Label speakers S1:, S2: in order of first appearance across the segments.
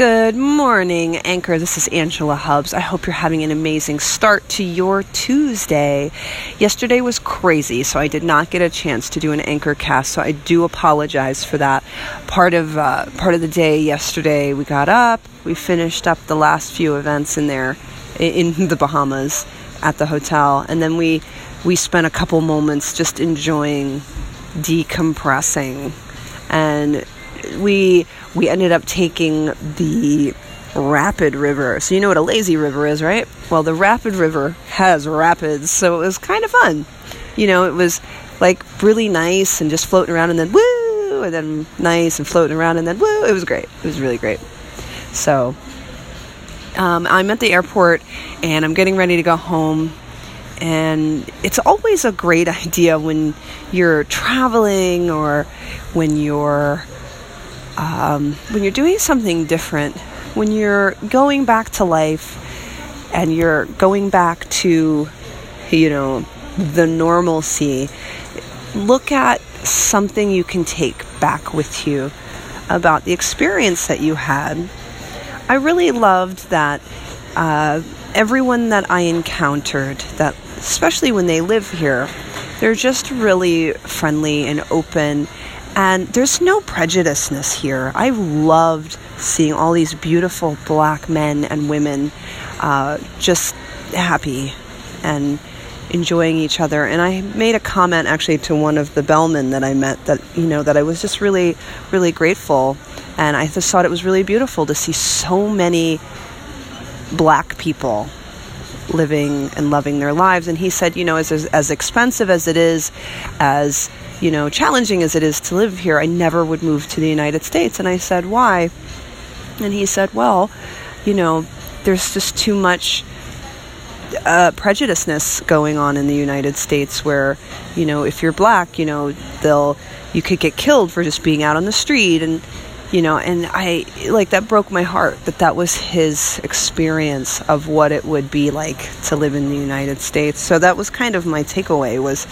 S1: Good morning, Anchor. This is Angela Hubbs. I hope you're having an amazing start to your Tuesday. Yesterday was crazy, so I did not get a chance to do an Anchor cast, so I do apologize for that. Part of uh, part of the day yesterday, we got up, we finished up the last few events in there in the Bahamas at the hotel, and then we we spent a couple moments just enjoying decompressing and we we ended up taking the rapid river. So you know what a lazy river is, right? Well, the rapid river has rapids, so it was kind of fun. You know, it was like really nice and just floating around and then woo, and then nice and floating around and then woo. It was great. It was really great. So um, I'm at the airport and I'm getting ready to go home. And it's always a great idea when you're traveling or when you're um, when you're doing something different, when you're going back to life and you're going back to, you know, the normalcy, look at something you can take back with you about the experience that you had. I really loved that uh, everyone that I encountered, that especially when they live here, they're just really friendly and open and there's no prejudiceness here. I loved seeing all these beautiful black men and women uh, just happy and enjoying each other. And I made a comment actually to one of the bellmen that I met that, you know, that I was just really, really grateful. And I just thought it was really beautiful to see so many black people living and loving their lives. And he said, you know, as, as, as expensive as it is, as you know, challenging as it is to live here, I never would move to the United States. And I said, why? And he said, well, you know, there's just too much uh, prejudiceness going on in the United States where, you know, if you're black, you know, they'll, you could get killed for just being out on the street. And, you know, and I, like, that broke my heart that that was his experience of what it would be like to live in the United States. So that was kind of my takeaway was,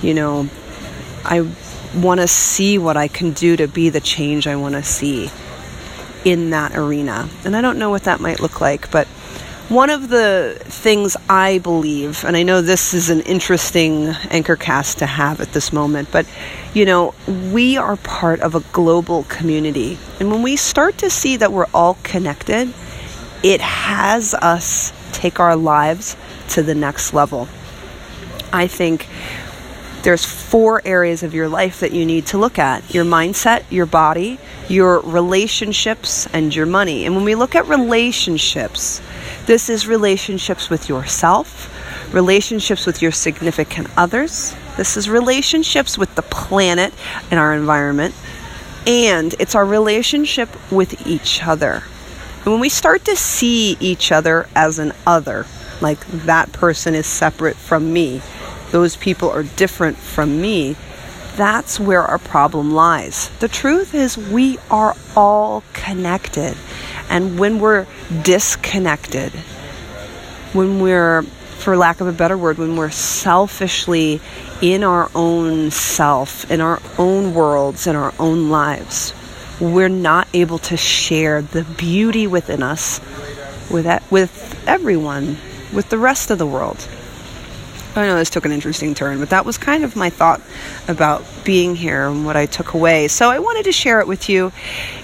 S1: you know, I want to see what I can do to be the change I want to see in that arena. And I don't know what that might look like, but one of the things I believe, and I know this is an interesting anchor cast to have at this moment, but you know, we are part of a global community. And when we start to see that we're all connected, it has us take our lives to the next level. I think there's four areas of your life that you need to look at your mindset, your body, your relationships, and your money. And when we look at relationships, this is relationships with yourself, relationships with your significant others, this is relationships with the planet and our environment, and it's our relationship with each other. And when we start to see each other as an other, like that person is separate from me, those people are different from me, that's where our problem lies. The truth is, we are all connected. And when we're disconnected, when we're, for lack of a better word, when we're selfishly in our own self, in our own worlds, in our own lives, we're not able to share the beauty within us with, with everyone, with the rest of the world. I know this took an interesting turn, but that was kind of my thought about being here and what I took away. So I wanted to share it with you,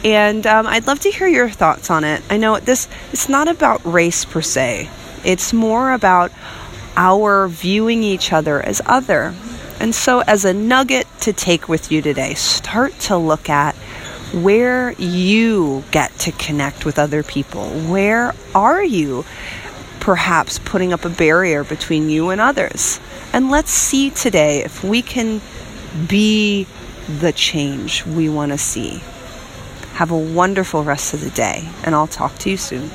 S1: and um, I'd love to hear your thoughts on it. I know this it's not about race per se; it's more about our viewing each other as other. And so, as a nugget to take with you today, start to look at where you get to connect with other people. Where are you? Perhaps putting up a barrier between you and others. And let's see today if we can be the change we want to see. Have a wonderful rest of the day, and I'll talk to you soon.